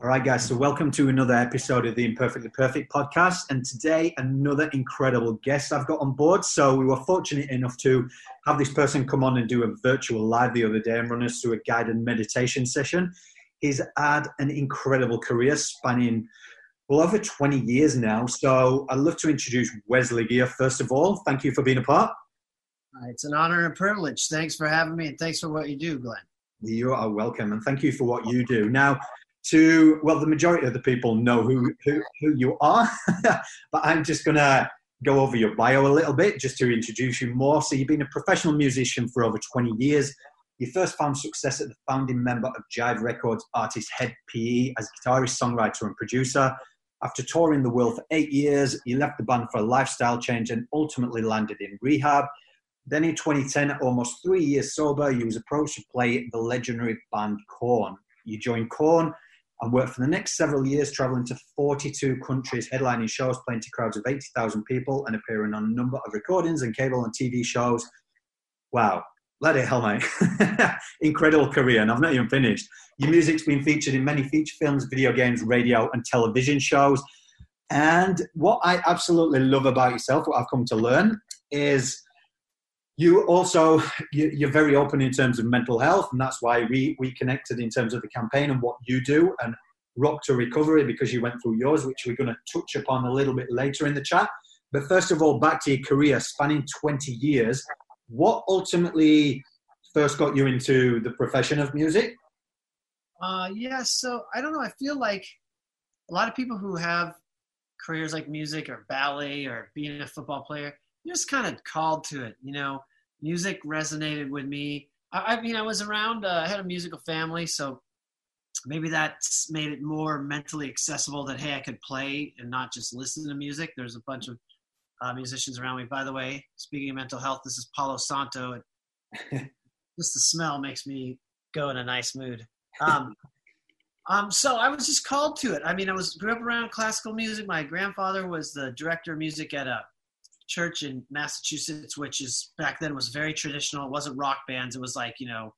All right, guys. So, welcome to another episode of the Imperfectly Perfect podcast. And today, another incredible guest I've got on board. So, we were fortunate enough to have this person come on and do a virtual live the other day and run us through a guided meditation session. He's had an incredible career spanning well over 20 years now. So, I'd love to introduce Wesley Geer, first of all. Thank you for being a part. Uh, it's an honor and privilege. Thanks for having me, and thanks for what you do, Glenn. You are welcome, and thank you for what you do. Now, to well the majority of the people know who who, who you are but i'm just gonna go over your bio a little bit just to introduce you more. So you've been a professional musician for over 20 years. You first found success as the founding member of jive records artist Hed PE as guitarist songwriter and producer. After touring the world for eight years you left the band for a lifestyle change and ultimately landed in rehab. Then in 2010 almost three years sober you was approached to play the legendary band Korn. You joined Korn and worked for the next several years, traveling to 42 countries, headlining shows, playing to crowds of 80,000 people, and appearing on a number of recordings and cable and TV shows. Wow, let it hell, mate. Incredible career, and I've not even finished. Your music's been featured in many feature films, video games, radio, and television shows. And what I absolutely love about yourself, what I've come to learn, is you also you're very open in terms of mental health and that's why we we connected in terms of the campaign and what you do and rock to recovery because you went through yours which we're going to touch upon a little bit later in the chat. But first of all back to your career spanning 20 years. What ultimately first got you into the profession of music? Uh yeah so i don't know i feel like a lot of people who have careers like music or ballet or being a football player you're just kind of called to it. You know, music resonated with me. I, I mean, I was around. Uh, I had a musical family, so maybe that's made it more mentally accessible. That hey, I could play and not just listen to music. There's a bunch of uh, musicians around me. By the way, speaking of mental health, this is Palo Santo. just the smell makes me go in a nice mood. Um, um, so I was just called to it. I mean, I was grew up around classical music. My grandfather was the director of music at a church in Massachusetts, which is back then was very traditional. It wasn't rock bands. It was like you know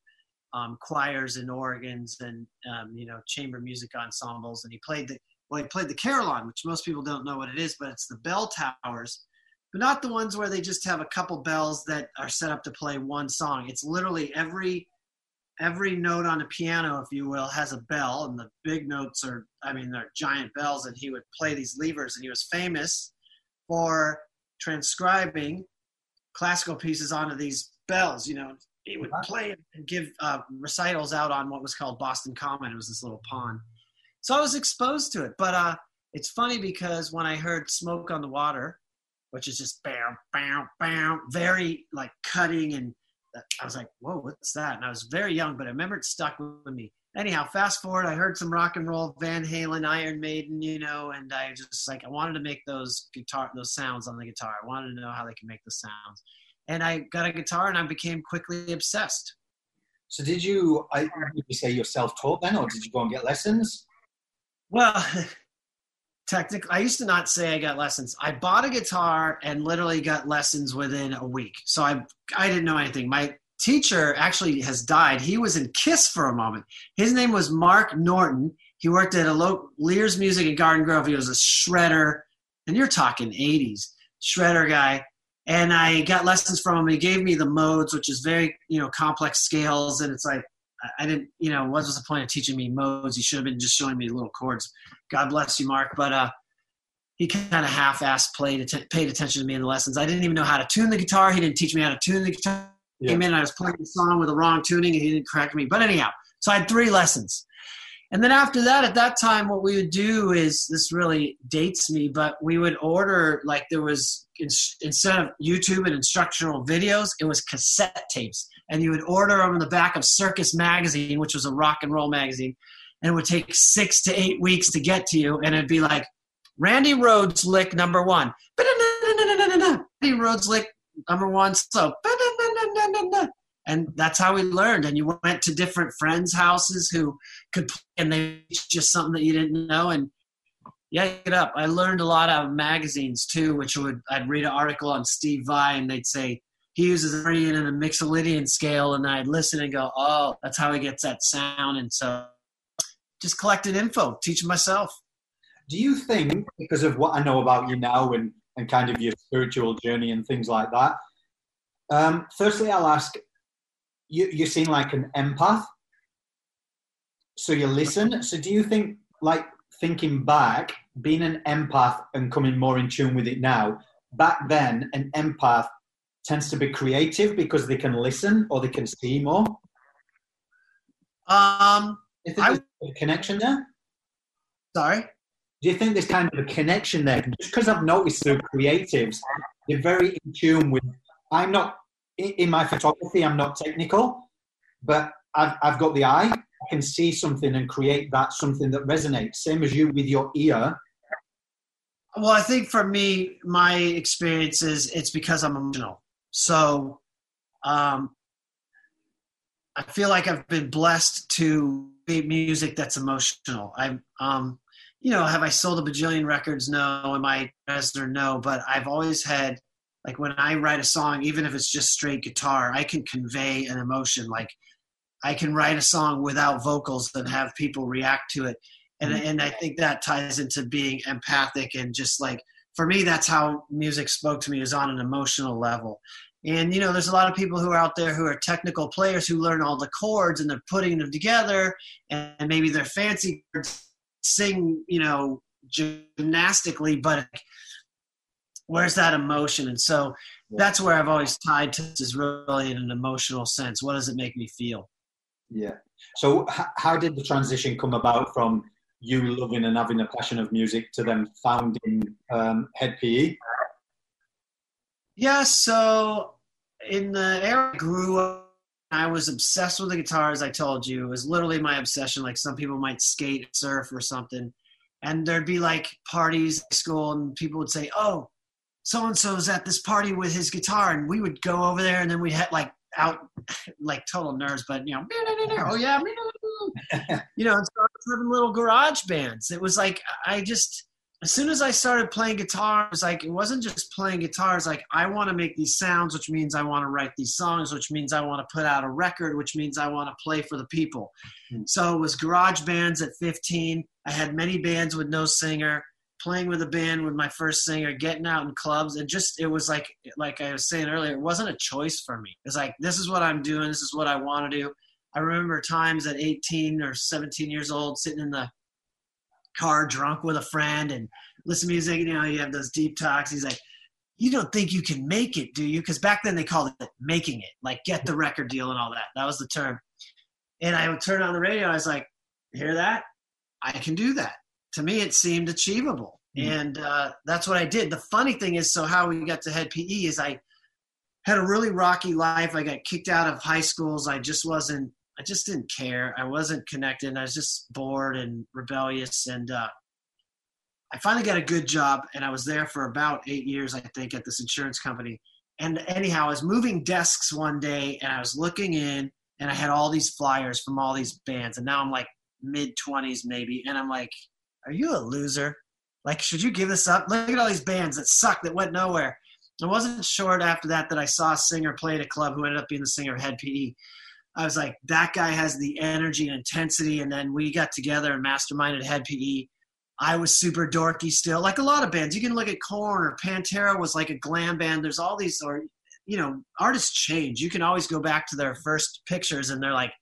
um, choirs and organs and um, you know chamber music ensembles. And he played the well, he played the carillon, which most people don't know what it is, but it's the bell towers, but not the ones where they just have a couple bells that are set up to play one song. It's literally every every note on a piano, if you will, has a bell, and the big notes are, I mean, they're giant bells, and he would play these levers, and he was famous for transcribing classical pieces onto these bells. You know, he would play and give uh, recitals out on what was called Boston Common. It was this little pond. So I was exposed to it. But uh, it's funny because when I heard Smoke on the Water, which is just bam, bam, bam, very like cutting, and I was like, whoa, what's that? And I was very young, but I remember it stuck with me anyhow, fast forward, I heard some rock and roll, Van Halen, Iron Maiden, you know, and I just like I wanted to make those guitar those sounds on the guitar. I wanted to know how they can make the sounds, and I got a guitar and I became quickly obsessed. So did you? I did you say you're self-taught then, or did you go and get lessons? Well. Technically, I used to not say I got lessons. I bought a guitar and literally got lessons within a week. So I I didn't know anything. My teacher actually has died. He was in Kiss for a moment. His name was Mark Norton. He worked at a local Lear's Music in Garden Grove. He was a shredder, and you're talking 80s shredder guy. And I got lessons from him. He gave me the modes, which is very you know complex scales, and it's like I didn't you know what was the point of teaching me modes? He should have been just showing me little chords. God bless you, Mark. But uh, he kind of half-assed played paid attention to me in the lessons. I didn't even know how to tune the guitar. He didn't teach me how to tune the guitar yeah. came in and I was playing the song with the wrong tuning and he didn't correct me. But anyhow, so I had three lessons. And then after that, at that time, what we would do is this really dates me, but we would order like there was instead of YouTube and instructional videos, it was cassette tapes, and you would order them in the back of Circus Magazine, which was a rock and roll magazine, and it would take six to eight weeks to get to you, and it'd be like Randy Rhoads lick number one. Randy Rhoads lick number one slow. And that's how we learned. And you went to different friends' houses who could play, and they just something that you didn't know. And yeah, get up. I learned a lot out of magazines too, which would I'd read an article on Steve Vai, and they'd say he uses Meridian and a Mixolydian scale, and I'd listen and go, oh, that's how he gets that sound. And so just collected info, teaching myself. Do you think, because of what I know about you now and, and kind of your spiritual journey and things like that, um, firstly, I'll ask you, you seem like an empath. So you listen. So do you think, like, thinking back, being an empath and coming more in tune with it now, back then, an empath tends to be creative because they can listen or they can see more? Um, Is there a connection there? Sorry? Do you think there's kind of a connection there? Just because I've noticed through creatives, they're very in tune with. I'm not in my photography. I'm not technical, but I've, I've got the eye. I can see something and create that something that resonates. Same as you with your ear. Well, I think for me, my experience is it's because I'm emotional. So um, I feel like I've been blessed to be music that's emotional. I'm, um, you know, have I sold a bajillion records? No. Am I president? No. But I've always had, like, when I write a song, even if it's just straight guitar, I can convey an emotion. Like, I can write a song without vocals and have people react to it. And, mm-hmm. and I think that ties into being empathic and just like for me, that's how music spoke to me is on an emotional level. And you know, there's a lot of people who are out there who are technical players who learn all the chords and they're putting them together, and maybe they're fancy sing, you know, gymnastically, but where's that emotion? And so that's where I've always tied to is really in an emotional sense. What does it make me feel? Yeah. So, how did the transition come about from you loving and having a passion of music to them founding um, Hed PE? Yeah, so in the era I grew up, I was obsessed with the guitar, as I told you. It was literally my obsession. Like some people might skate, surf, or something. And there'd be like parties at school, and people would say, Oh, so and so so's at this party with his guitar. And we would go over there, and then we'd have like out like total nerds, but you know, oh yeah, you know, and started having little garage bands. It was like I just as soon as I started playing guitar, it was like it wasn't just playing guitars. Like I want to make these sounds, which means I want to write these songs, which means I want to put out a record, which means I want to play for the people. Mm. So it was garage bands at 15. I had many bands with no singer playing with a band with my first singer, getting out in clubs, and just it was like like I was saying earlier, it wasn't a choice for me. It's like this is what I'm doing, this is what I want to do. I remember times at 18 or 17 years old sitting in the car drunk with a friend and listen to music. You know, you have those deep talks. He's like, "You don't think you can make it, do you?" Because back then they called it making it, like get the record deal and all that. That was the term. And I would turn on the radio. I was like, "Hear that? I can do that." To me it seemed achievable. Mm-hmm. and uh, that's what i did. The funny thing is so how we got to Hed PE is i had a really rocky life. I got kicked out of high schools. I just wasn't i just didn't care. I wasn't connected. I was just bored and rebellious. And uh, i finally got a good job and i was there for about eight years i think at this insurance company. And anyhow i was moving desks one day and i was looking in and i had all these flyers from all these bands. And now i'm like mid 20s maybe. And i'm like are you a loser? Like, should you give this up? Look at all these bands that suck that went nowhere. It wasn't short after that that I saw a singer play at a club who ended up being the singer of Hed PE. I was like, that guy has the energy and intensity. And then we got together and masterminded Hed PE. I was super dorky still, like a lot of bands. You can look at Korn or Pantera was like a glam band. There's all these, or you know, artists change. You can always go back to their first pictures and they're like,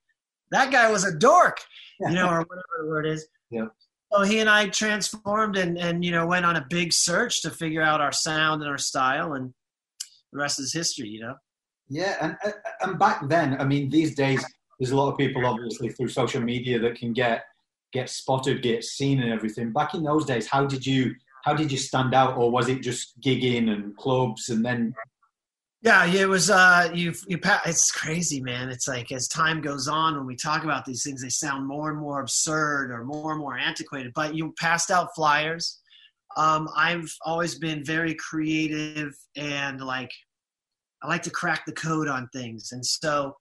that guy was a dork, you know, or whatever the word is. Yeah so he and I transformed and and you know went on a big search to figure out our sound and our style, and the rest is history. You know. Yeah, and uh, and back then, I mean, these days there's a lot of people obviously through social media that can get get spotted, get seen, and everything. Back in those days, how did you how did you stand out, or was it just gigging and clubs, and then yeah, it was. Uh, you, you. It's crazy, man. It's like as time goes on, when we talk about these things, they sound more and more absurd or more and more antiquated. But you passed out flyers. Um, I've always been very creative and like I like to crack the code on things. And so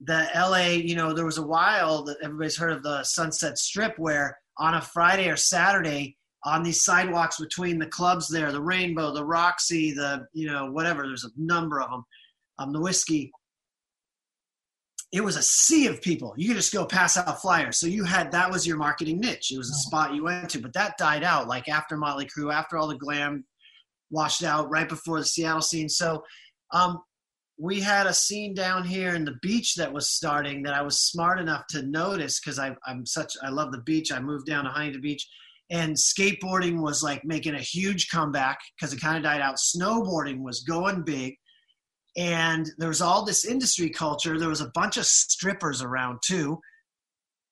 the LA, you know, there was a while that everybody's heard of the Sunset Strip where on a Friday or Saturday on these sidewalks between the clubs there, the Rainbow, the Roxy, the, you know, whatever, there's a number of them, um, the Whiskey, it was a sea of people. You could just go pass out flyers. So you had that was your marketing niche. It was a spot you went to, but that died out like after Motley Crue, after all the glam washed out, right before the Seattle scene. So um, we had a scene down here in the beach that was starting that I was smart enough to notice because I'm such I love the beach. I moved down to Huntington Beach, and skateboarding was like making a huge comeback because it kind of died out. Snowboarding was going big and there was all this industry culture there was a bunch of strippers around too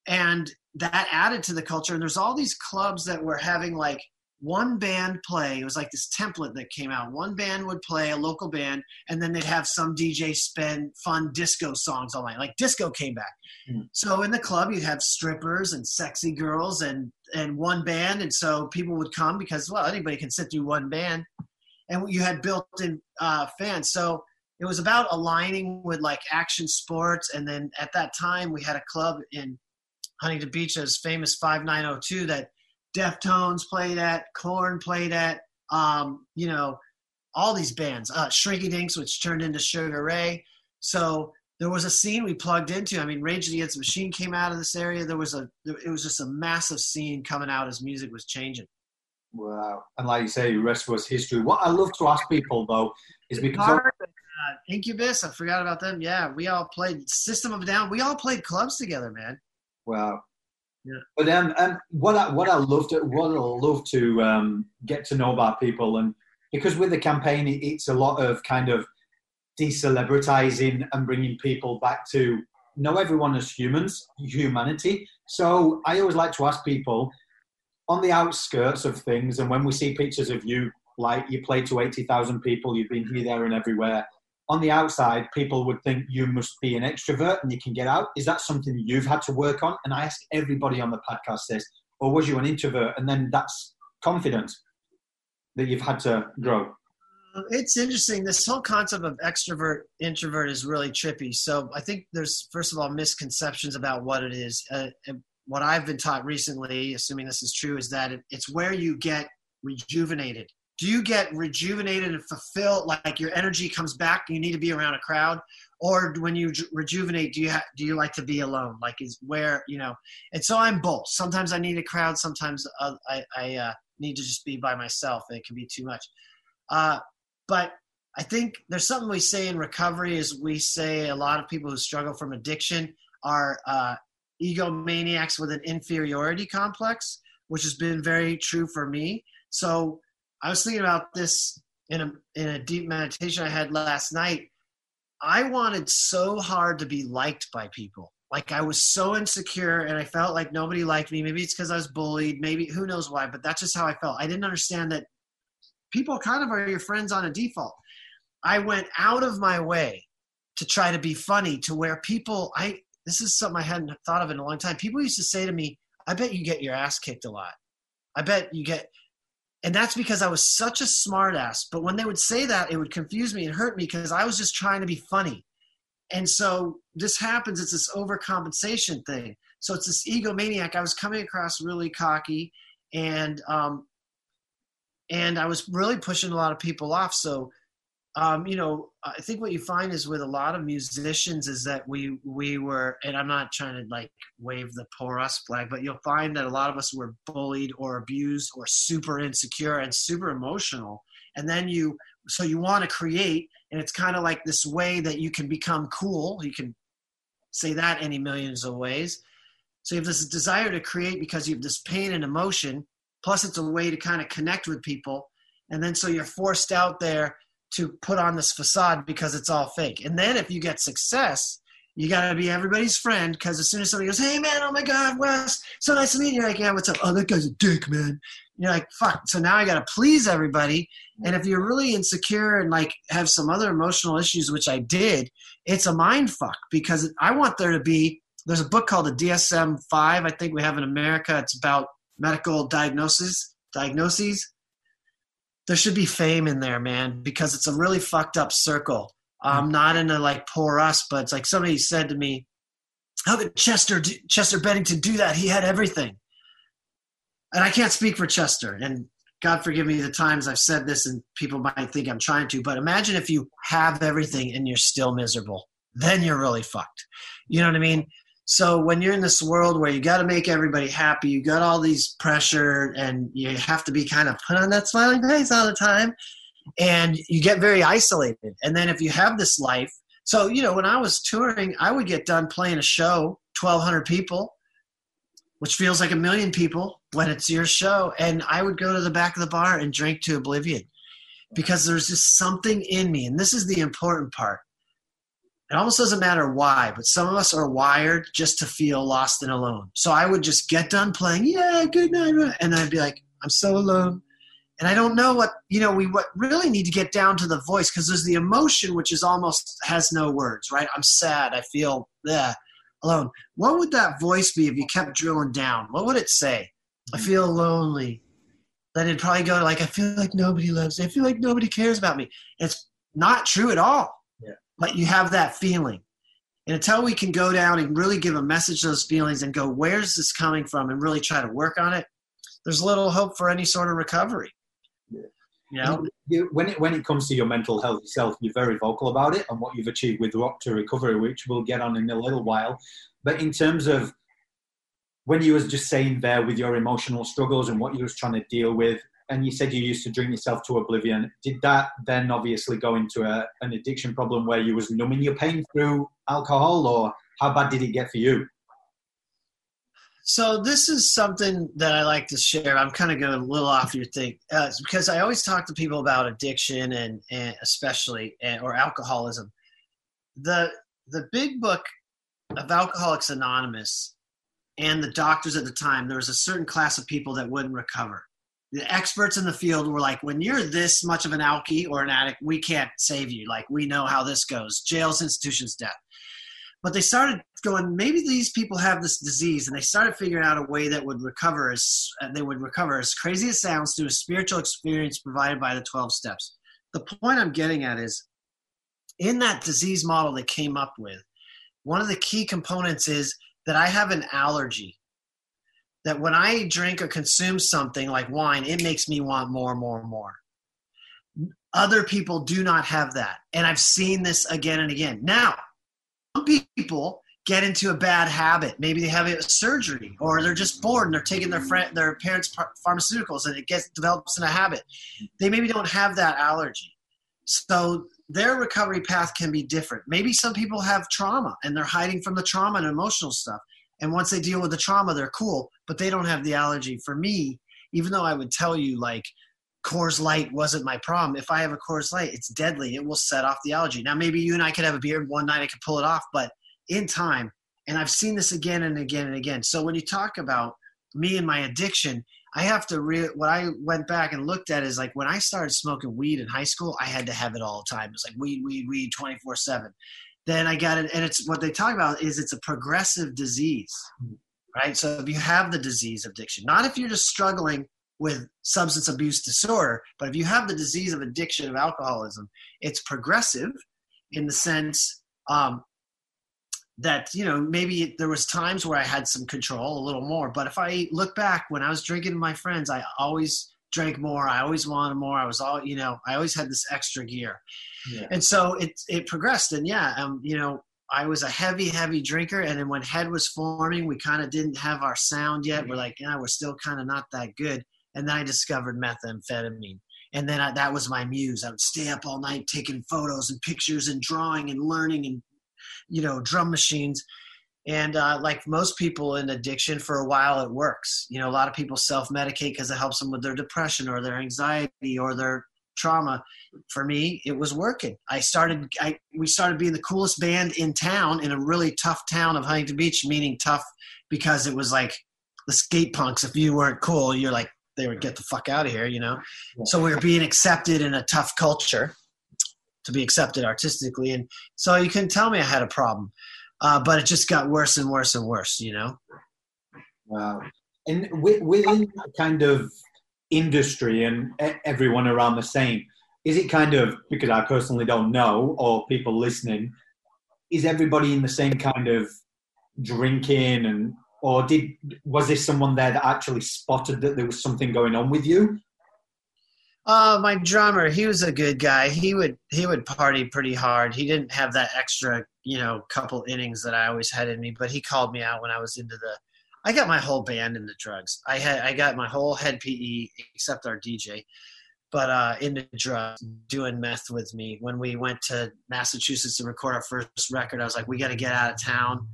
and that added to the culture and there's all these clubs that were having like one band play it was like this template that came out. One band would play a local band and then they'd have some dj spend fun disco songs all night like disco came back. Mm. so in the club you'd have strippers and sexy girls and and one band and so people would come because well anybody can sit through one band. And you had built-in uh, fans. So it was about aligning with like action sports and then at that time we had a club in huntington beach as famous 5902 that deftones played at Korn played at um, you know all these bands uh, shrinky dinks which turned into sugar ray so there was a scene we plugged into i mean rage against the machine came out of this area there was a it was just a massive scene coming out as music was changing wow and like you say the rest was history what i love to ask people though is because uh, Incubus. I forgot about them. Yeah, we all played System of Down. We all played clubs together, man. Wow. Yeah. But um, um, what I what I love to what I love to um, get to know about people, and because with the campaign, it's a lot of kind of decelebritizing and bringing people back to know everyone as humans, humanity. So I always like to ask people on the outskirts of things, and when we see pictures of you, like you played to eighty thousand people, you've been here, there, and everywhere on the outside, people would think you must be an extrovert and you can get out. Is that something you've had to work on? And I ask everybody on the podcast this, or was you an introvert? And then that's confidence that you've had to grow. It's interesting. This whole concept of extrovert, introvert is really trippy. So I think there's, first of all, misconceptions about what it is. Uh, what I've been taught recently, assuming this is true, is that it's where you get rejuvenated do you get rejuvenated and fulfilled like your energy comes back you need to be around a crowd? Or when you rejuvenate do you ha- do you like to be alone? Like is where you know and so i'm both. Sometimes i need a crowd sometimes uh, i, I uh, need to just be by myself. It can be too much. Uh, but i think there's something we say in recovery is we say a lot of people who struggle from addiction are uh, egomaniacs with an inferiority complex which has been very true for me. So I was thinking about this in a in a deep meditation I had last night. I wanted so hard to be liked by people. Like I was so insecure and I felt like nobody liked me. Maybe it's because I was bullied, maybe who knows why, but that's just how I felt. I didn't understand that people kind of are your friends on a default. I went out of my way to try to be funny to where people I this is something I hadn't thought of in a long time. People used to say to me, I bet you get your ass kicked a lot. I bet you get and that's because I was such a smartass. But when they would say that, it would confuse me and hurt me because I was just trying to be funny. And so this happens. It's this overcompensation thing. So it's this egomaniac. I was coming across really cocky, and um, and I was really pushing a lot of people off. So um, you know, I think what you find is with a lot of musicians is that we we were, and I'm not trying to like wave the poor us flag, but you'll find that a lot of us were bullied or abused or super insecure and super emotional, and then you so you want to create, and it's kind of like this way that you can become cool. You can say that any millions of ways. So you have this desire to create because you have this pain and emotion, plus it's a way to kind of connect with people, and then so you're forced out there to put on this facade because it's all fake. And then if you get success, you got to be everybody's friend because as soon as somebody goes, "Hey man, oh my God, Wes, so nice to meet you," you're like, "Yeah, what's up?" Oh, that guy's a dick, man. You're like, "Fuck." So now I got to please everybody. And if you're really insecure and like have some other emotional issues, which I did, it's a mind fuck because I want there to be. There's a book called the DSM-5. I think we have in America. It's about medical diagnosis, diagnoses, there should be fame in there, man, because it's a really fucked up circle. I'm um, not into like poor us, but it's like somebody said to me, "How could Chester do, Chester Bennington do that? He had everything." And I can't speak for Chester, and God forgive me the times I've said this, and people might think I'm trying to. But imagine if you have everything and you're still miserable, then you're really fucked. You know what I mean? So when you're in this world where you got to make everybody happy, you got all these pressure, and you have to be kind of put on that smiling face all the time and you get very isolated. And then if you have this life, so you know, when I was touring, I would get done playing a show, twelve hundred people, which feels like a million people when it's your show, and I would go to the back of the bar and drink to oblivion because there's just something in me, and this is the important part. It almost doesn't matter why, but some of us are wired just to feel lost and alone. So I would just get done playing, yeah, good night, and I'd be like, I'm so alone and I don't know what you know. We what really need to get down to the voice because there's the emotion which is almost has no words, right? I'm sad. I feel yeah, alone. What would that voice be if you kept drilling down? What would it say? I mm-hmm. feel lonely. Then it'd probably go like I feel like nobody loves me. I feel like nobody cares about me. It's not true at all. But you have that feeling. And until we can go down and really give a message to those feelings and go, where's this coming from, and really try to work on it, there's little hope for any sort of recovery. Yeah. You, when it when it comes to your mental health yourself, you're very vocal about it and what you've achieved with Rock to Recovery, which we'll get on in a little while. But in terms of when you was just saying there with your emotional struggles and what you was trying to deal with, and you said you used to drink yourself to oblivion, did that then obviously go into a, an addiction problem where you was numbing your pain through alcohol, or how bad did it get for you? So this is something that I like to share. I'm kind of going a little off your thing uh, because I always talk to people about addiction and, and especially and, or alcoholism. The the big book of Alcoholics Anonymous and the doctors at the time, there was a certain class of people that wouldn't recover. The experts in the field were like, when you're this much of an alkie or an addict, we can't save you. Like we know how this goes: jails, institutions, death. But they started going, maybe these people have this disease, and they started figuring out a way that would recover as they would recover as crazy as sounds through a spiritual experience provided by the 12 steps. The point I'm getting at is in that disease model they came up with, one of the key components is that I have an allergy. That when I drink or consume something like wine, it makes me want more, more, more. Other people do not have that. And I've seen this again and again. Now, some people get into a bad habit. Maybe they have a surgery, or they're just bored and they're taking their friend, their parents' pharmaceuticals, and it gets develops in a habit. They maybe don't have that allergy, so their recovery path can be different. Maybe some people have trauma and they're hiding from the trauma and emotional stuff. And once they deal with the trauma, they're cool, but they don't have the allergy. For me, even though I would tell you like Coors Light wasn't my problem. If I have a Coors Light, it's deadly. It will set off the allergy. Now, maybe you and I could have a beer one night, I could pull it off, but in time, and I've seen this again and again and again. So when you talk about me and my addiction, I have to re- what I went back and looked at is like when I started smoking weed in high school, I had to have it all the time. It's like weed, weed, weed, twenty four seven. Then I got it, and it's what they talk about is it's a progressive disease, right? So if you have the disease of addiction, not if you're just struggling with substance abuse disorder. But if you have the disease of addiction of alcoholism, it's progressive in the sense um, that you know maybe there was times where I had some control a little more. But if I look back when I was drinking with my friends, I always drank more. I always wanted more. I was all you know. I always had this extra gear, yeah. and so it it progressed. And yeah, um, you know, I was a heavy, heavy drinker, and then when Hed was forming, we kind of didn't have our sound yet. We're like, yeah, we're still kind of not that good and then I discovered methamphetamine. And then I, that was my muse. I would stay up all night taking photos and pictures and drawing and learning and, you know, drum machines. And uh, like most people in addiction, for a while it works. You know, a lot of people self medicate because it helps them with their depression or their anxiety or their trauma. For me, it was working. I started. I we started being the coolest band in town in a really tough town of Huntington Beach, meaning tough because it was like the skate punks. If you weren't cool, you're like they would get the fuck out of here, you know. Yeah. So we were being accepted in a tough culture to be accepted artistically, and so you couldn't tell me I had a problem. Uh, but it just got worse and worse and worse, you know. Wow. And within kind of industry and everyone around the same? Is it kind of because I personally don't know, or people listening, is everybody in the same kind of drinking and or did was there someone there that actually spotted that there was something going on with you uh, my drummer, he was a good guy. He would he would party pretty hard. He didn't have that extra, you know, couple innings that I always had in me. But he called me out when I was into the. I got my whole band into drugs. I had I got my whole Hed PE except our DJ, but uh, into drugs, doing meth with me. When we went to Massachusetts to record our first record, I was like, we got to get out of town.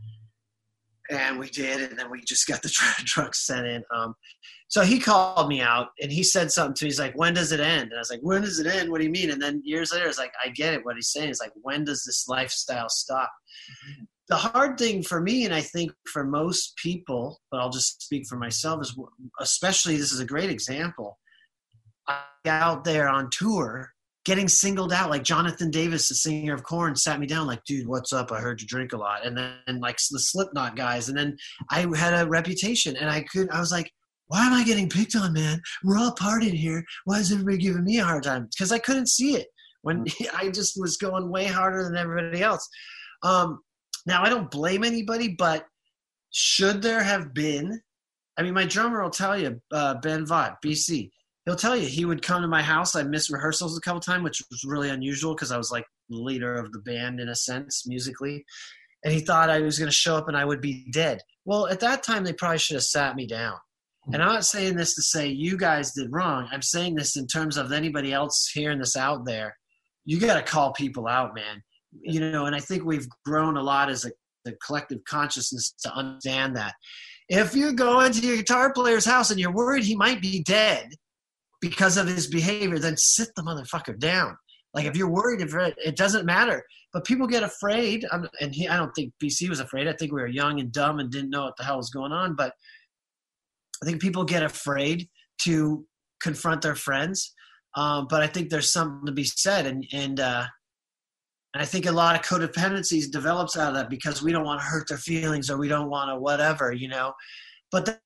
And we did and then we just got the truck sent in. Um, so he called me out and he said something to me. He's like when does it end? And i was like when does it end? What do you mean? And then years later it's like i get it what he's saying is like when does this lifestyle stop? Mm-hmm. The hard thing for me and i think for most people but i'll just speak for myself is especially this is a great example. Out there on tour getting singled out like jonathan davis the singer of korn sat me down like dude what's up? I heard you drink a lot. And then and like the slipknot guys and then i had a reputation and i could i was like why am i getting picked on man? We're all partying here. Why is everybody giving me a hard time? Because i couldn't see it when i just was going way harder than everybody else. Um, now i don't blame anybody but should there have been i mean my drummer will tell you uh, ben vaught bc he'll tell you he would come to my house. I missed rehearsals a couple times, which was really unusual because I was like the leader of the band in a sense musically. And he thought I was going to show up and I would be dead. Well, at that time, they probably should have sat me down. And I'm not saying this to say you guys did wrong. I'm saying this in terms of anybody else hearing this out there. You got to call people out, man. You know, and I think we've grown a lot as a collective consciousness to understand that. If you go into your guitar player's house and you're worried he might be dead, because of his behavior, then sit the motherfucker down. Like if you're worried, if it, it doesn't matter. But people get afraid, and he, I don't think BC was afraid. I think we were young and dumb and didn't know what the hell was going on. But I think people get afraid to confront their friends. Um, but I think there's something to be said, and and uh, and I think a lot of codependencies develops out of that because we don't want to hurt their feelings or we don't want to whatever, you know. But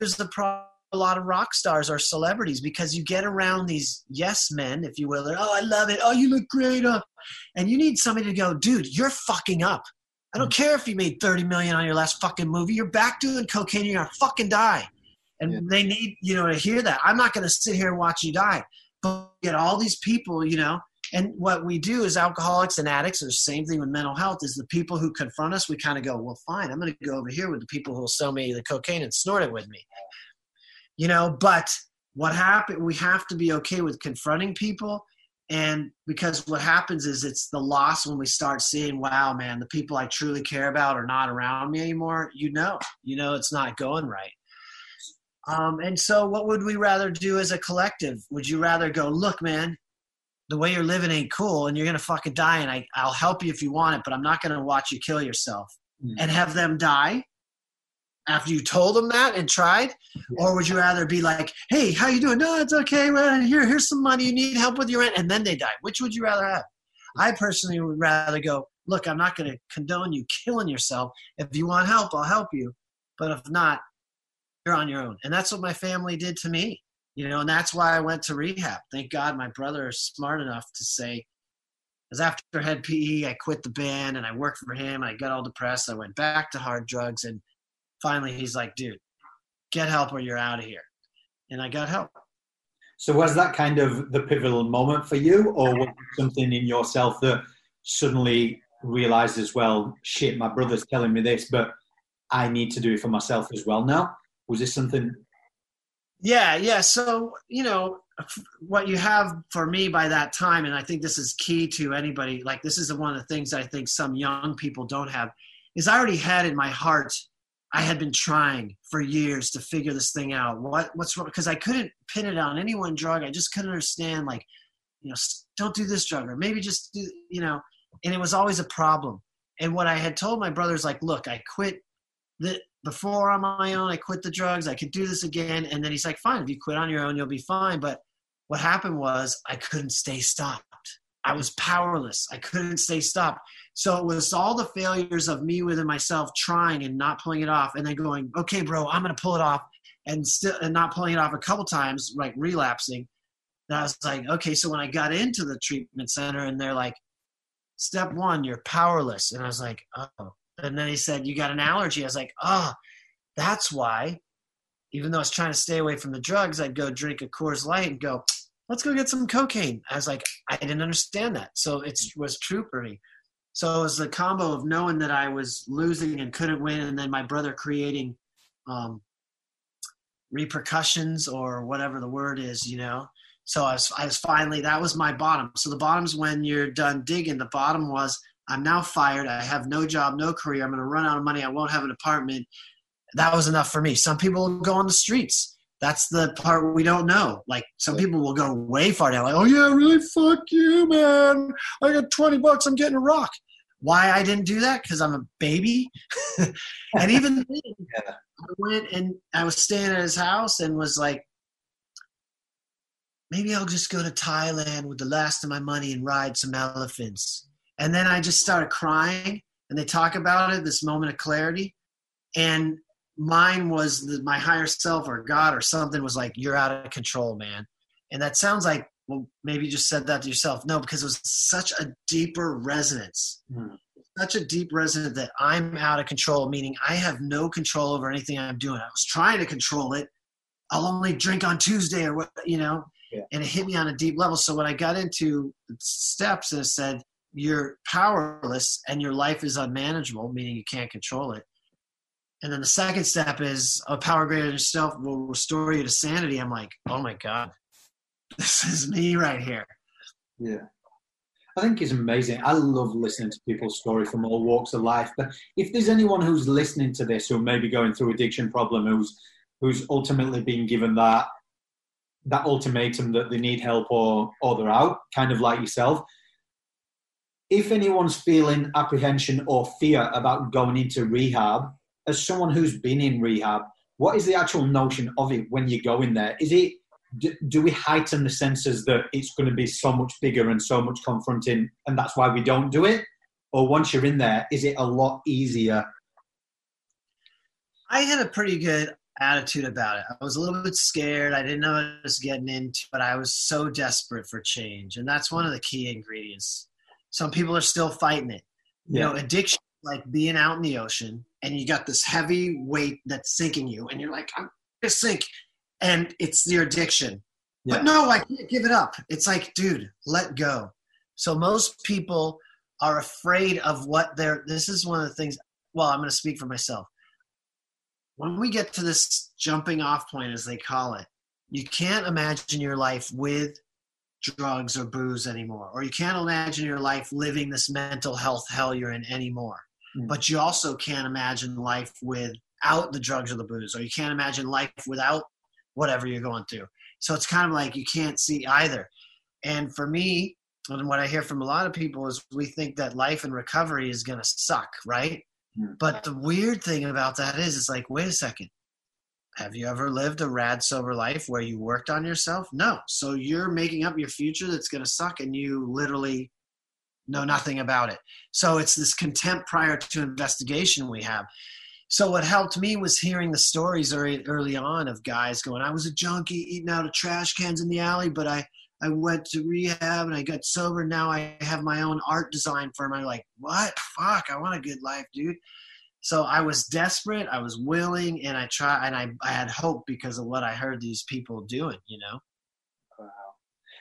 there's the problem a lot of rock stars or celebrities because you get around these yes men, if you will. oh, I love it. Oh, you look great. Uh. And you need somebody to go, dude, you're fucking up. I don't care if you made 30 million on your last fucking movie. You're back doing cocaine. You're going to fucking die. And yeah. they need, you know, to hear that. I'm not going to sit here and watch you die. But get all these people, you know, and what we do as alcoholics and addicts, or the same thing with mental health, is the people who confront us, we kind of go, well, fine, I'm going to go over here with the people who will sell me the cocaine and snort it with me. You know but what happened we have to be okay with confronting people and because what happens is it's the loss when we start seeing wow man the people i truly care about are not around me anymore you know you know it's not going right. Um, and so what would we rather do as a collective? Would you rather go look man the way you're living ain't cool and you're gonna fucking die and I, i'll help you if you want it but i'm not gonna watch you kill yourself. Mm-hmm. and have them die? After you told them that and tried? Or would you rather be like hey how you doing? No it's okay. Well, here here's some money. You need help with your rent. And then they die. Which would you rather have? I personally would rather go look i'm not going to condone you killing yourself. If you want help i'll help you. But if not you're on your own. And that's what my family did to me you know and that's why i went to rehab thank god my brother is smart enough to say because after Hed PE i quit the band and i worked for him i got all depressed i went back to hard drugs and finally he's like, dude, get help or you're out of here. And I got help. So was that kind of the pivotal moment for you, or was something in yourself that suddenly realized as well, shit, my brother's telling me this, but I need to do it for myself as well now? Was this something? Yeah, yeah. So, you know, what you have for me by that time, and I think this is key to anybody, like this is one of the things I think some young people don't have, is I already had in my heart I had been trying for years to figure this thing out. What what's wrong? Because I couldn't pin it on any one drug. I just couldn't understand like, you know, don't do this drug or maybe just do you know. And it was always a problem. And what I had told my brothers, like, look, I quit the before on my own. I quit the drugs. I could do this again. And then he's like, fine, if you quit on your own, you'll be fine. But what happened was I couldn't stay stopped. I was powerless. I couldn't stay stopped. So it was all the failures of me within myself trying and not pulling it off, and then going, okay, bro, I'm to pull it off. and still and not pulling it off a couple times, like relapsing. And I was like, okay, so when I got into the treatment center and they're like, step one, you're powerless. And I was like, oh. And then he said, you got an allergy. I was like, oh, that's why. Even though I was trying to stay away from the drugs, I'd go drink a Coors Light and go, let's go get some cocaine. I was like, I didn't understand that. So it was true for me. So it was the combo of knowing that I was losing and couldn't win, and then my brother creating um, repercussions or whatever the word is, you know. So I was, I was finally that was my bottom. So the bottom's when you're done digging. The bottom was I'm now fired. I have no job, no career. I'm going to run out of money. I won't have an apartment. That was enough for me. Some people will go on the streets that's the part we don't know. Like some people will go way far down, like, oh yeah, really, fuck you, man. I got 20 bucks, I'm getting a rock. Why I didn't do that? Because I'm a baby. and even then, yeah. I went and I was staying at his house and was like, maybe I'll just go to Thailand with the last of my money and ride some elephants. And then I just started crying and they talk about it, this moment of clarity. And mine was the, my higher self or God or something was like, you're out of control, man. And that sounds like, well, maybe you just said that to yourself. No, because it was such a deeper resonance, mm. such a deep resonance that I'm out of control, meaning I have no control over anything I'm doing. I was trying to control it. I'll only drink on Tuesday or what, you know, yeah. and it hit me on a deep level. So when I got into steps and it said, you're powerless and your life is unmanageable, meaning you can't control it and then the second step is a power greater than yourself will restore you to sanity. I'm like, oh my God, this is me right here. Yeah. I think it's amazing. I love listening to people's story from all walks of life. But if there's anyone who's listening to this who may be going through addiction problem, who's who's ultimately been given that that ultimatum that they need help or or they're out, kind of like yourself. If anyone's feeling apprehension or fear about going into rehab, as someone who's been in rehab, what is the actual notion of it when you go in there? Is it do, do we heighten the senses that it's going to be so much bigger and so much confronting, and that's why we don't do it? Or once you're in there, is it a lot easier? I had a pretty good attitude about it. I was a little bit scared. I didn't know what I was getting into, but I was so desperate for change. And that's one of the key ingredients. Some people are still fighting it. You yeah. know, addiction like being out in the ocean and you got this heavy weight that's sinking you and you're like i'm gonna sink and it's your addiction yeah. but no i can't give it up it's like dude let go so most people are afraid of what they're this is one of the things well i'm going to speak for myself when we get to this jumping off point as they call it you can't imagine your life with drugs or booze anymore or you can't imagine your life living this mental health hell you're in anymore mm. but you also can't imagine life without the drugs or the booze, or you can't imagine life without whatever you're going through. So it's kind of like you can't see either. And for me, and what I hear from a lot of people is we think that life and recovery is going to suck, right? Mm. But the weird thing about that is, it's like, wait a second. Have you ever lived a rad sober life where you worked on yourself? No. So you're making up your future that's going to suck, and you literally know nothing about it. So it's this contempt prior to investigation we have. So what helped me was hearing the stories early, early on of guys going, I was a junkie eating out of trash cans in the alley, but I, I went to rehab and I got sober. Now I have my own art design firm. I'm like, what? Fuck, I want a good life, dude. So I was desperate, I was willing, and I tried, and I, I had hope because of what I heard these people doing, you know?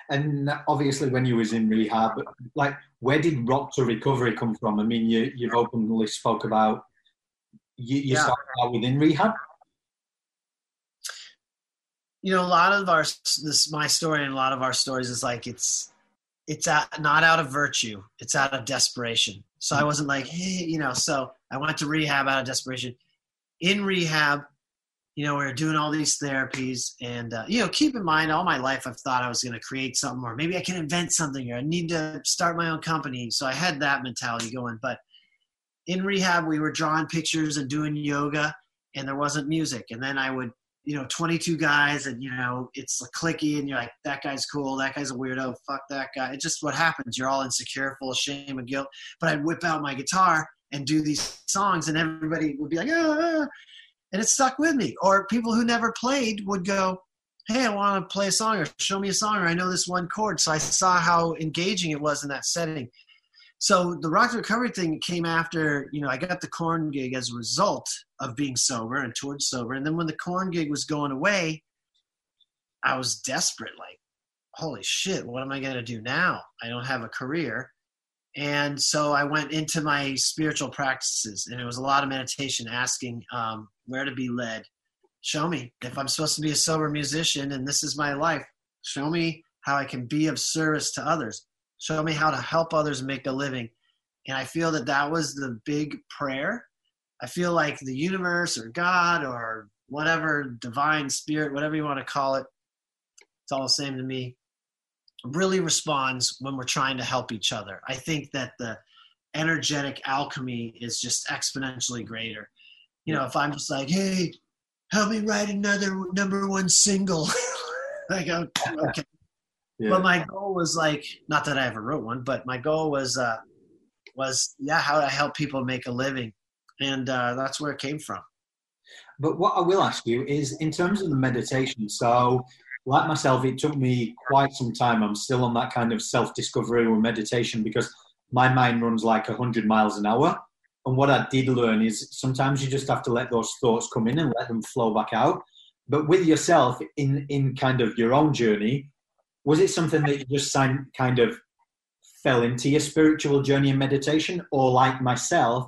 And obviously, when you was in rehab, like where did Rock to Recovery come from? I mean, you you've openly spoke about you, you yeah. started out within rehab. You know, a lot of our this my story and a lot of our stories is like it's it's at, not out of virtue, it's out of desperation. So I wasn't like, hey, you know. So I went to rehab out of desperation. In rehab, you know, we are doing all these therapies, and uh, you know, keep in mind, all my life I've thought I was going to create something, or maybe I can invent something, or I need to start my own company. So I had that mentality going. But in rehab, we were drawing pictures and doing yoga, and there wasn't music. And then I would, you know, 22 guys, and you know, it's clicky, and you're like, that guy's cool, that guy's a weirdo, fuck that guy. It's just what happens. You're all insecure, full of shame and guilt. But I'd whip out my guitar and do these songs, and everybody would be like, ah. and it stuck with me. Or people who never played would go, "Hey, I want to play a song, or show me a song, or I know this one chord." So I saw how engaging it was in that setting. So the rock recovery thing came after, you know, I got the Korn gig as a result of being sober and towards sober. And then when the Korn gig was going away, I was desperate. Like, holy shit, what am I going to do now? I don't have a career. And so I went into my spiritual practices, and it was a lot of meditation, asking um, where to be led. Show me if I'm supposed to be a sober musician and this is my life. Show me how I can be of service to others. Show me how to help others make a living. And I feel that that was the big prayer. I feel like the universe or God or whatever divine spirit, whatever you want to call it, it's all the same to me really responds when we're trying to help each other. I think that the energetic alchemy is just exponentially greater. You know, if I'm just like, hey, help me write another number one single, I go, okay. Yeah. But my goal was like, not that I ever wrote one, but my goal was, uh, was yeah, how to help people make a living, and uh, that's where it came from. But what I will ask you is, in terms of the meditation, so like myself, it took me quite some time. I'm still on that kind of self discovery or meditation because my mind runs like 100 miles an hour. And what I did learn is sometimes you just have to let those thoughts come in and let them flow back out. But with yourself, in, in kind of your own journey, was it something that you just kind of fell into your spiritual journey and meditation? Or like myself,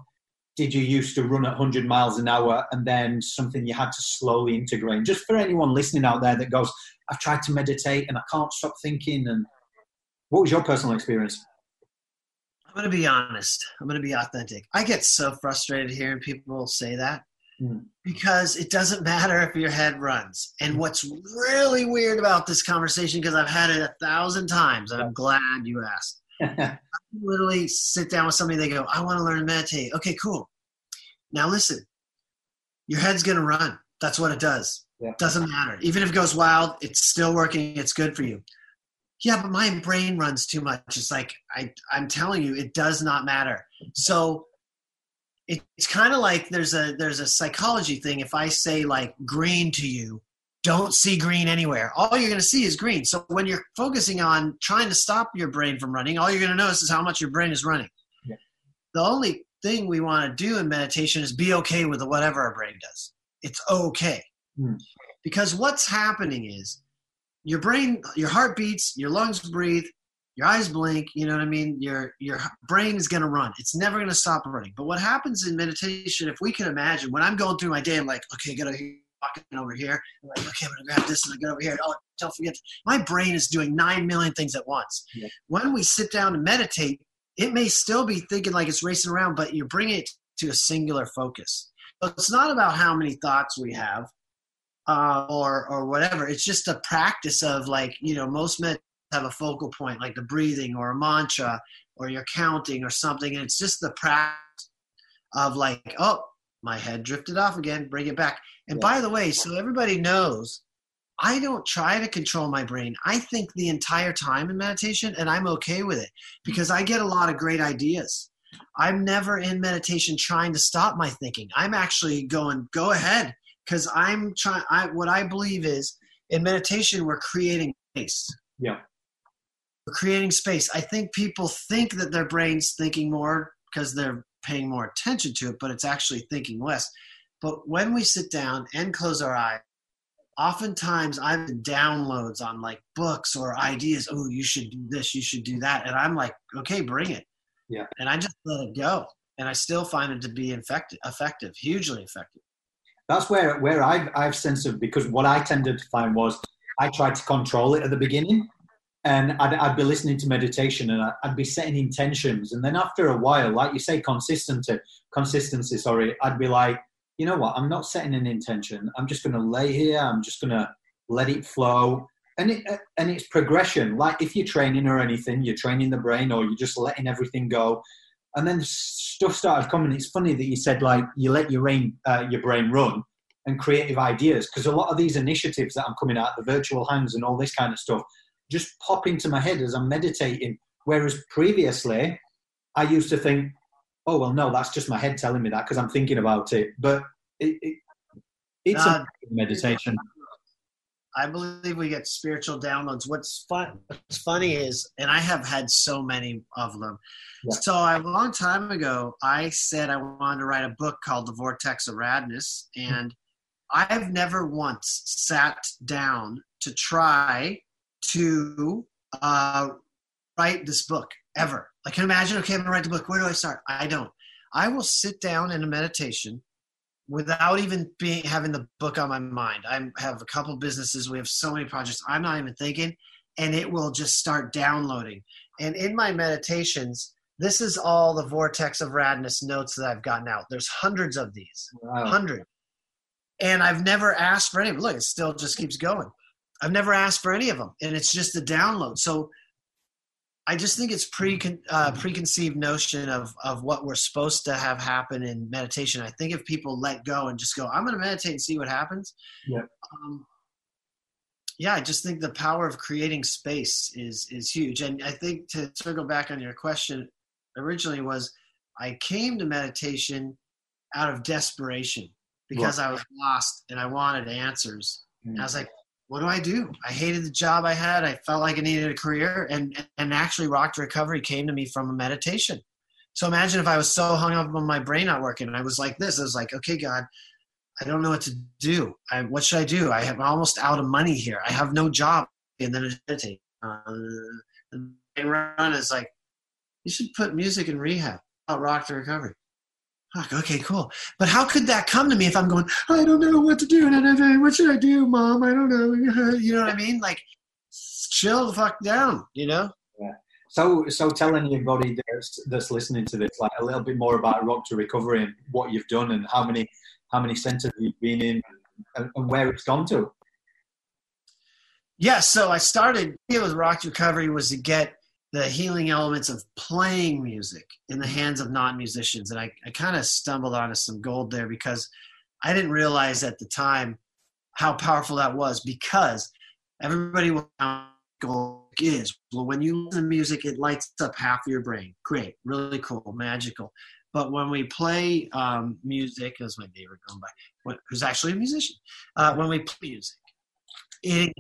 did you used to run at 100 miles an hour and then something you had to slowly integrate? Just for anyone listening out there that goes, I've tried to meditate and I can't stop thinking. And what was your personal experience? I'm going to be honest. I'm going to be authentic. I get so frustrated hearing people say that mm. because it doesn't matter if your head runs. And hmm. what's really weird about this conversation, because I've had it a thousand times, and I'm glad you asked. I literally sit down with somebody, they go, I want to learn to meditate. Okay, cool. Now listen, your head's going to run. That's what it does. Yeah. Doesn't matter. Even if it goes wild, it's still working. It's good for you. Yeah, but my brain runs too much. It's like I, I'm telling you, it does not matter. So it's kind of like there's a there's a psychology thing. If I say like green to you, don't see green anywhere. All you're going to see is green. So when you're focusing on trying to stop your brain from running, all you're going to notice is how much your brain is running. Yeah. The only thing we want to do in meditation is be okay with whatever our brain does. It's okay. Mm. Because what's happening is your brain, your heart beats, your lungs breathe, your eyes blink, you know what I mean? Your your brain is gonna run. It's never gonna stop running. But what happens in meditation, if we can imagine, when I'm going through my day, I'm like, okay, I gotta walking over here. I'm like, okay, I'm gonna grab this and I get over here. Oh, don't forget. My brain is doing nine million things at once. Yeah. When we sit down and meditate, it may still be thinking like it's racing around, but you're bringing it to a singular focus. So it's not about how many thoughts we have uh, or or whatever. It's just a practice of like you know most men have a focal point like the breathing or a mantra or you're counting or something, and it's just the practice of like oh my head drifted off again, bring it back. And yeah. by the way, so everybody knows. I don't try to control my brain. I think the entire time in meditation, and I'm okay with it because I get a lot of great ideas. I'm never in meditation trying to stop my thinking. I'm actually going, go ahead, because I'm trying. I what I believe is in meditation we're creating space. Yeah, we're creating space. I think people think that their brain's thinking more because they're paying more attention to it, but it's actually thinking less. But when we sit down and close our eyes, oftentimes I have downloads on like books or ideas. Oh, you should do this, you should do that, and I'm like, okay, bring it. Yeah, and I just let it go, and I still find it to be effective, effective, hugely effective that's where where I've I've censored because what I tended to find was I tried to control it at the beginning, and I'd, I'd be listening to meditation and I'd be setting intentions, and then after a while, like you say, consistency, consistency. Sorry, I'd be like, you know what? I'm not setting an intention. I'm just going to lay here. I'm just going to let it flow. And it and it's progression. Like if you're training or anything, you're training the brain, or you're just letting everything go and then stuff started coming. It's funny that you said like you let your brain uh, your brain run and creative ideas because a lot of these initiatives that I'm coming at, the virtual hands and all this kind of stuff, just pop into my head as I'm meditating. Whereas previously, I used to think, oh well, no, that's just my head telling me that because I'm thinking about it. But it, it, It's uh, a meditation. I believe we get spiritual downloads. What's fun? What's funny is, and I have had so many of them. Yeah. So a long time ago, I said I wanted to write a book called The Vortex of Radness, and I've never once sat down to try to uh, write this book ever. I can imagine. Okay, I'm gonna write the book. Where do I start? I don't. I will sit down in a meditation without even being having the book on my mind. I have a couple businesses. We have so many projects. I'm not even thinking, and it will just start downloading. And in my meditations, this is all the vortex of radness notes that I've gotten out. There's hundreds of these, wow. hundred, and I've never asked for any. Look, it still just keeps going. I've never asked for any of them, and it's just a download. So I just think it's pre uh, preconceived notion of of what we're supposed to have happen in meditation. I think if people let go and just go, I'm going to meditate and see what happens. Yeah. Um, yeah, I just think the power of creating space is is huge. And I think to circle back on your question, originally was I came to meditation out of desperation because right. I was lost and I wanted answers. Mm-hmm. I was like, what do I do? I hated the job I had. I felt like I needed a career, and and actually, rock to recovery came to me from a meditation. So imagine if I was so hung up on my brain not working, and I was like this. I was like, okay, God, I don't know what to do. I, what should I do? I am almost out of money here. I have no job, and then I meditate. Uh, and run is like, you should put music in rehab. Rock to recovery. Okay, cool. But how could that come to me if I'm going, I don't know what to do. What should I do, mom? I don't know. You know what I mean? Like, chill the fuck down, you know? Yeah. So, so tell anybody that's, that's listening to this, like a little bit more about Rock to Recovery and what you've done and how many, how many centers you've been in and, and where it's gone to. Yeah, so I started with Rock to Recovery was to get the healing elements of playing music in the hands of non-musicians. And i, I kind of stumbled onto some gold there because i didn't realize at the time how powerful that was because everybody will gold is well when you listen to music it lights up half your brain. Great really cool magical. But when we play um, music as my neighbor going by who's actually a musician uh, when we play music it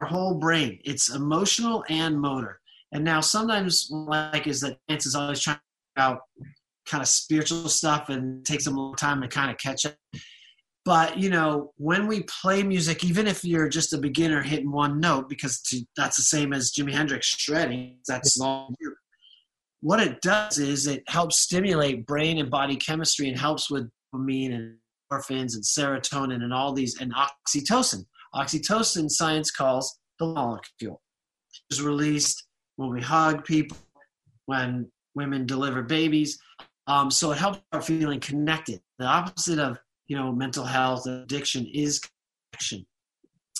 our whole brain it's emotional and motor and now sometimes like is that Lance is always trying to out kind of spiritual stuff and takes them a long time to kind of catch up. But you know, when we play music, even if you're just a beginner hitting one note, because to, that's the same as Jimi Hendrix shredding, that's small. What it does is it helps stimulate brain and body chemistry and helps with dopamine and endorphins and serotonin and all these and oxytocin. Oxytocin, science calls the molecule, is released when we hug people, when women deliver babies. Um, so it helps our feeling connected. The opposite of you know mental health addiction is connection.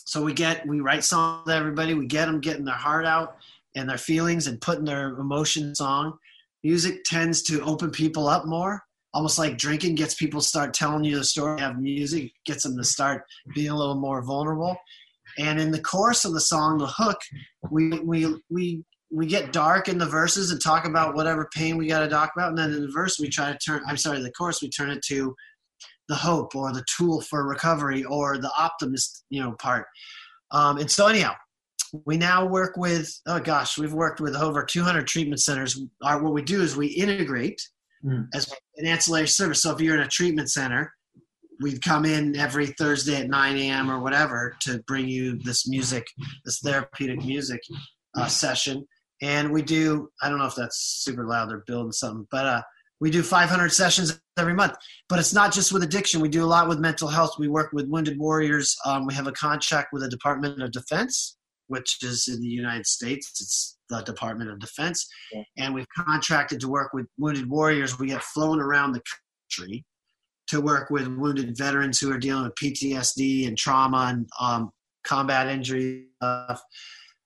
So we get we write songs to everybody. We get them getting their heart out and their feelings and putting their emotion song. Music tends to open people up more. Almost like drinking gets people start telling you the story. Have music gets them to start being a little more vulnerable. And in the course of the song, the hook, we we we we get dark in the verses and talk about whatever pain we got to talk about, and then in the verse we try to turn. I'm sorry, the chorus we turn it to the hope or the tool for recovery or the optimist, you know, part. Um, and so anyhow, we now work with oh gosh, we've worked with over 200 treatment centers. Our, what we do is we integrate mm. as an ancillary service. So if you're in a treatment center, we'd come in every Thursday at 9 a.m. or whatever to bring you this music, this therapeutic music uh, session and we do i don't know if that's super loud they're building something but uh, we do 500 sessions every month. But it's not just with addiction. We do a lot with mental health. We work with wounded warriors. Um, we have a contract with the department of defense which is in the united states. It's the department of defense. Yeah. and we've contracted to work with wounded warriors. We get flown around the country to work with wounded veterans who are dealing with ptsd and trauma and um, combat injury stuff.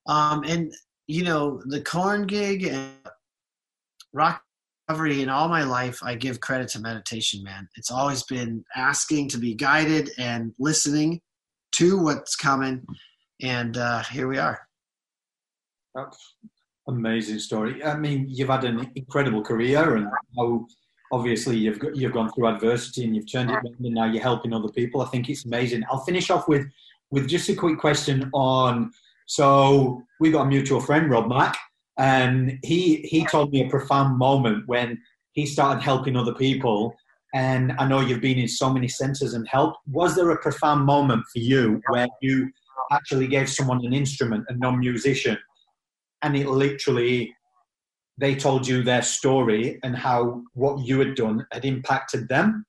Um, and you know, the Korn gig and rock recovery in all my life, I give credit to meditation, man. It's always been asking to be guided and listening to what's coming. And uh, here we are. That's amazing story. I mean, you've had an incredible career, and how obviously you've got, you've gone through adversity and you've turned it around and now you're helping other people. I think it's amazing. I'll finish off with with just a quick question on. So we got a mutual friend, Rob Mack, and he he told me a profound moment when he started helping other people. And I know you've been in so many centres and helped. Was there a profound moment for you where you actually gave someone an instrument, a non-musician, and it literally they told you their story and how what you had done had impacted them?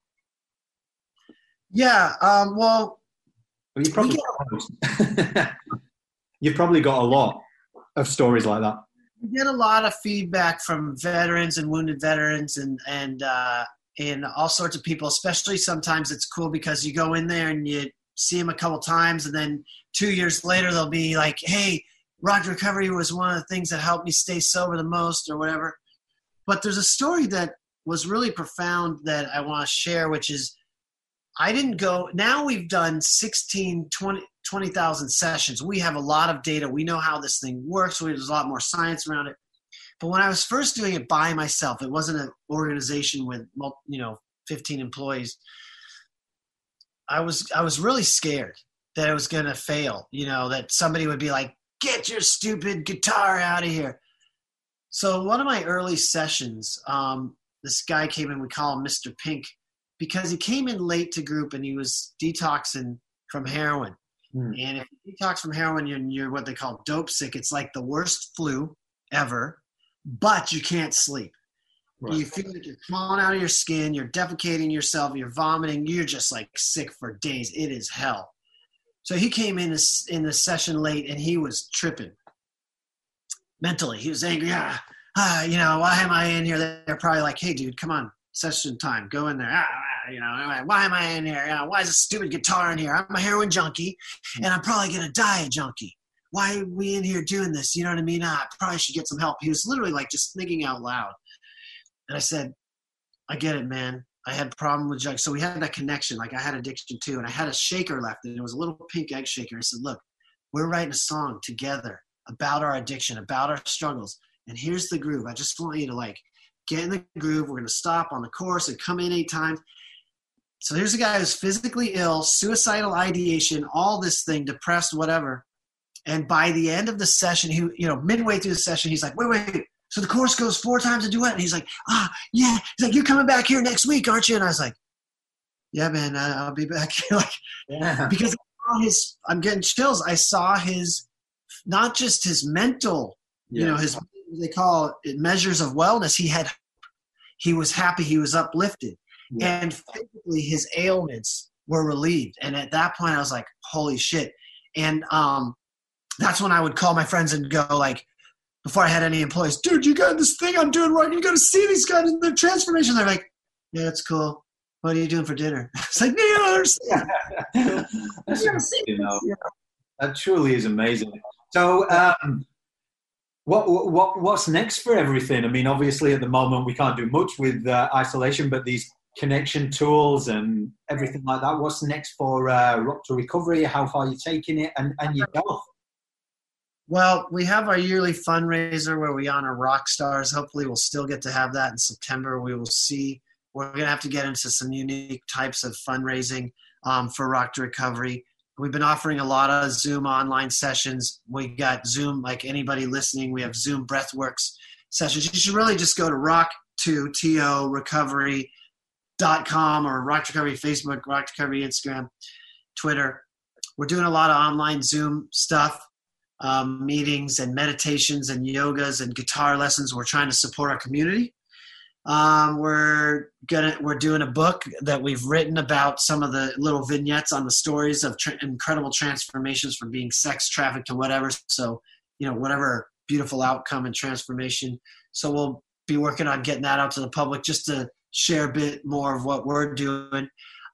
Yeah. Um, well, well you probably you've probably got a lot of stories like that. We get a lot of feedback from veterans and wounded veterans and and uh, and all sorts of people. Especially sometimes it's cool because you go in there and you see them a couple times, and then two years later they'll be like, "Hey, rock recovery was one of the things that helped me stay sober the most or whatever but there's a story that was really profound that i want to share which is i didn't go now we've done 16 20 20000 sessions we have a lot of data we know how this thing works there's a lot more science around it but when i was first doing it by myself it wasn't an organization with you know 15 employees i was i was really scared that it was going to fail you know that somebody would be like get your stupid guitar out of here. So one of my early sessions, um, this guy came in, we call him Mr. Pink, because he came in late to group and he was detoxing from heroin. Hmm. And if you detox from heroin, you're, you're what they call dope sick. It's like the worst flu ever, but you can't sleep. Right. You feel like you're crawling out of your skin, you're defecating yourself, you're vomiting, you're just like sick for days. It is hell. So he came in this, in the session late and he was tripping mentally. He was angry. Ah, ah, you know, why am I in here? They're probably like, hey, dude, come on, session time. Go in there. Ah you know, why am I in here? You know, why is a stupid guitar in here? I'm a heroin junkie and I'm probably to die a junkie. Why are we in here doing this? You know what I mean? Ah, I probably should get some help. He was literally like just thinking out loud. And I said, I get it, man. I had problem with drugs. So we had that connection. Like I had addiction too. And I had a shaker left and it was a little pink egg shaker. I said, look, we're writing a song together about our addiction, about our struggles. And here's the groove. I just want you to like get in the groove. We're going to stop on the chorus and come in eight times. So here's a guy who's physically ill, suicidal ideation, all this thing, depressed, whatever. And by the end of the session, he, you know, midway through the session, he's like, wait, wait, wait. so the course goes four times a duet, and he's like, ah, yeah. He's like, you're coming back here next week, aren't you? And I was like, yeah, man, I'll be back here. like, yeah. because his, I'm getting chills. I saw his, not just his mental, yeah. you know, his they call it measures of wellness. He had, he was happy, he was uplifted, yeah. and physically his ailments were relieved. And at that point, I was like, holy shit. And um, that's when I would call my friends and go like, before I had any employees, dude, you got this thing I'm doing wrong. You got to see these guys in their transformation. They're like, yeah, that's cool. What are you doing for dinner? It's like, no, you know, that truly is amazing. So, um, what what what's next for everything? I mean, obviously, at the moment, we can't do much with uh, isolation, but these connection tools and everything like that. What's next for uh, Rock to Recovery? How far are you taking it, and and your health? Well, we have our yearly fundraiser where we honor rock stars. Hopefully, we'll still get to have that in September. We will see. We're going to have to get into some unique types of fundraising um, for Rock to Recovery. We've been offering a lot of Zoom online sessions. We got Zoom, like anybody listening, we have Zoom Breathworks sessions. You should really just go to rock to to recovery.com or rock recovery Facebook, rock recovery Instagram, Twitter. We're doing a lot of online Zoom stuff um, meetings and meditations and yogas and guitar lessons. We're trying to support our community. Um, we're gonna we're doing a book that we've written about some of the little vignettes on the stories of incredible transformations from being sex trafficked to whatever. So you know whatever beautiful outcome and transformation. So we'll be working on getting that out to the public just to share a bit more of what we're doing.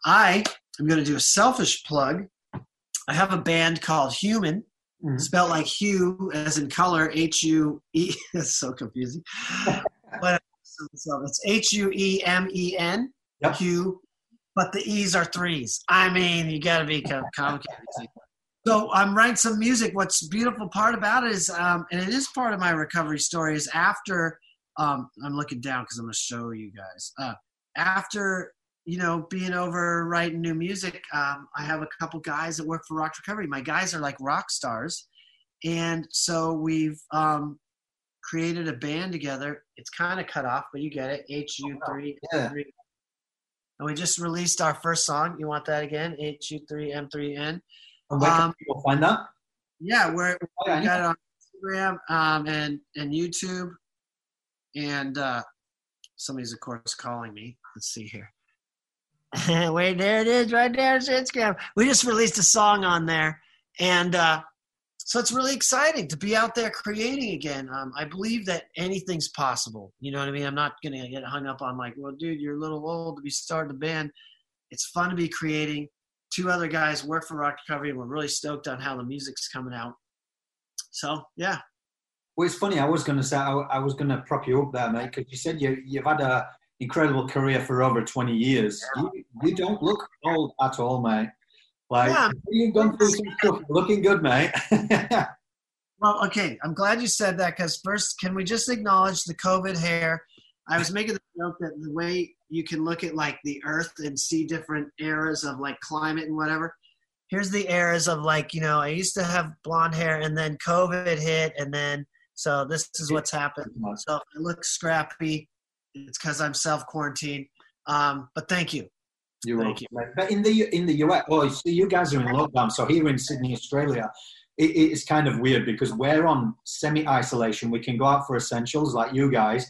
I am going to do a selfish plug. I have a band called Human mm-hmm. spelled like hue as in color, H U E. It's so confusing. but it's H U E M E N, Hue, but the E's are threes. I mean, you got to be complicated. so I'm writing some music. What's beautiful part about it is, um, and it is part of my recovery story, is after um, I'm looking down because I'm going to show you guys. Uh, after you know being over writing new music, um, I have a couple guys that work for Rock Recovery. My guys are like rock stars, and so we've um, created a band together. It's kind of cut off, but you get it. H U three. Yeah. And we just released our first song. You want that again? H U three M three N. And where can Um, people find that? Yeah, we're Oh, we got it on Instagram um, and and YouTube, and uh, somebody's of course calling me. Let's see here. Wait, there it is, right there. It's Instagram. We just released a song on there, and uh, so it's really exciting to be out there creating again. Um, I believe that anything's possible. You know what I mean? I'm not gonna get hung up on like, well, dude, you're a little old to be starting a band. It's fun to be creating. Two other guys work for Rock Recovery, and we're really stoked on how the music's coming out. So yeah, Well, it's funny. I was going to say I, I was going to prop you up there, mate, because you said you you've had a incredible career for over twenty years. You, you don't look old at all, mate. Like Yeah. you've gone through some stuff. Looking good, mate. Well, okay. I'm glad you said that because first, can we just acknowledge the COVID hair? I was making the joke that the way you can look at like the Earth and see different eras of like climate and whatever. Here's the eras of like you know I used to have blonde hair and then COVID hit and then so this is what's happened. So if I look scrappy, it's because I'm self quarantined. Um, but thank you. You're Thank welcome, mate. But in the in the US, oh, so you guys are in lockdown. So here in Sydney, Australia, it, it's kind of weird because we're on semi isolation. We can go out for essentials like you guys,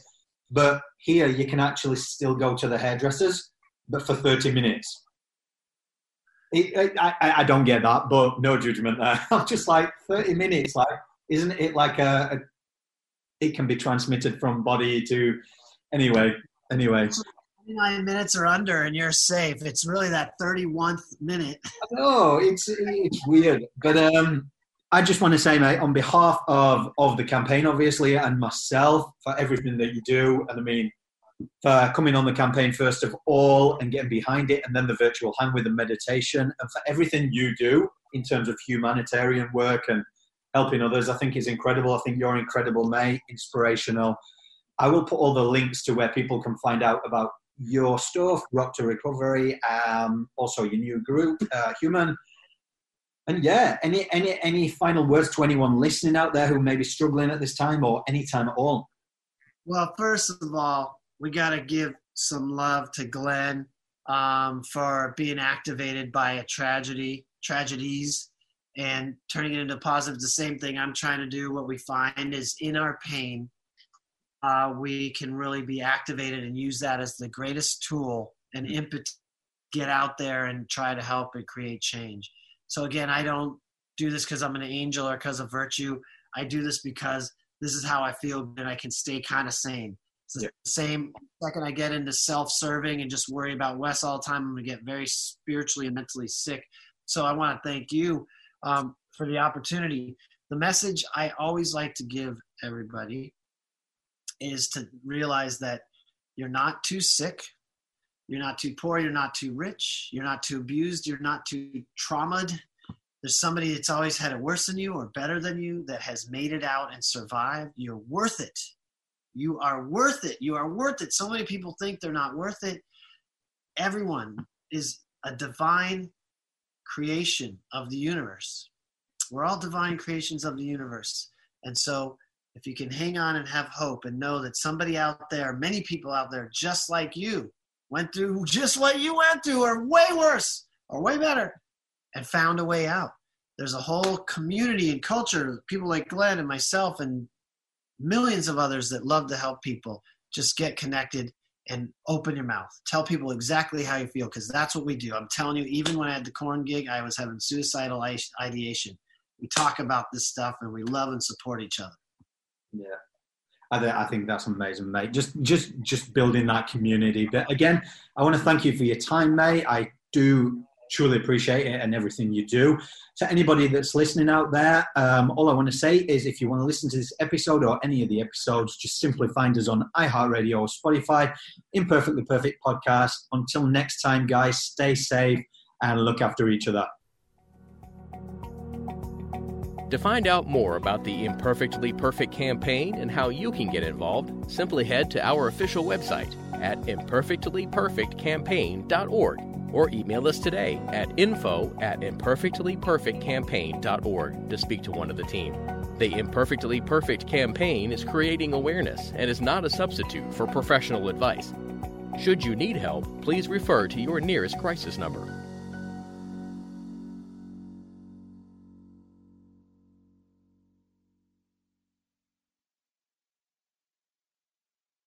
but here you can actually still go to the hairdressers, but for thirty minutes. It, I, I I don't get that, but no judgment there. I'm just like thirty minutes. Like, isn't it like a it can be transmitted from body to anyway anyway 29 minutes or under, and you're safe. It's really that 31st minute. No, it's it's weird, but um, I just want to say, mate, on behalf of of the campaign, obviously, and myself for everything that you do, and I mean, for coming on the campaign first of all and getting behind it, and then the virtual hand with the meditation, and for everything you do in terms of humanitarian work and helping others, I think is incredible. I think you're incredible, mate, inspirational. I will put all the links to where people can find out about your stuff, Rock to Recovery, um, also your new group, uh, Human. And yeah, any any any final words to anyone listening out there who may be struggling at this time or any time at all? Well, first of all, we got to give some love to Glenn um, for being activated by a tragedy, tragedies, and turning it into positive. The same thing I'm trying to do. What we find is in our pain, uh, we can really be activated and use that as the greatest tool and impetus to get out there and try to help and create change. So again, I don't do this because I'm an angel or because of virtue. I do this because this is how I feel and I can stay kind of sane. It's the same second I get into self-serving and just worry about Wes all the time, I'm gonna get very spiritually and mentally sick. So I want to thank you um, for the opportunity. The message I always like to give everybody is to realize that you're not too sick, you're not too poor, you're not too rich, you're not too abused, you're not too traumatized. There's somebody that's always had it worse than you or better than you that has made it out and survived. You're worth it. You are worth it. You are worth it. So many people think they're not worth it. Everyone is a divine creation of the universe. We're all divine creations of the universe. And so if you can hang on and have hope and know that somebody out there, many people out there just like you, went through just what you went through or way worse or way better and found a way out. There's a whole community and culture, people like Glenn and myself and millions of others that love to help people. Just get connected and open your mouth. Tell people exactly how you feel because that's what we do. I'm telling you, even when I had the Korn gig, I was having suicidal ideation. We talk about this stuff and we love and support each other. Yeah. I, think that's amazing, mate. Just, just, just building that community. But again, I want to thank you for your time, mate. I do truly appreciate it and everything you do. To anybody that's listening out there, um, all I want to say is if you want to listen to this episode or any of the episodes, just simply find us on iHeartRadio or Spotify, Imperfectly Perfect Podcast. Until next time, guys, stay safe and look after each other. To find out more about the Imperfectly Perfect campaign and how you can get involved, simply head to our official website at imperfectlyperfectcampaign.org or email us today at info at imperfectlyperfectcampaign.org to speak to one of the team. The Imperfectly Perfect campaign is creating awareness and is not a substitute for professional advice. Should you need help, please refer to your nearest crisis number.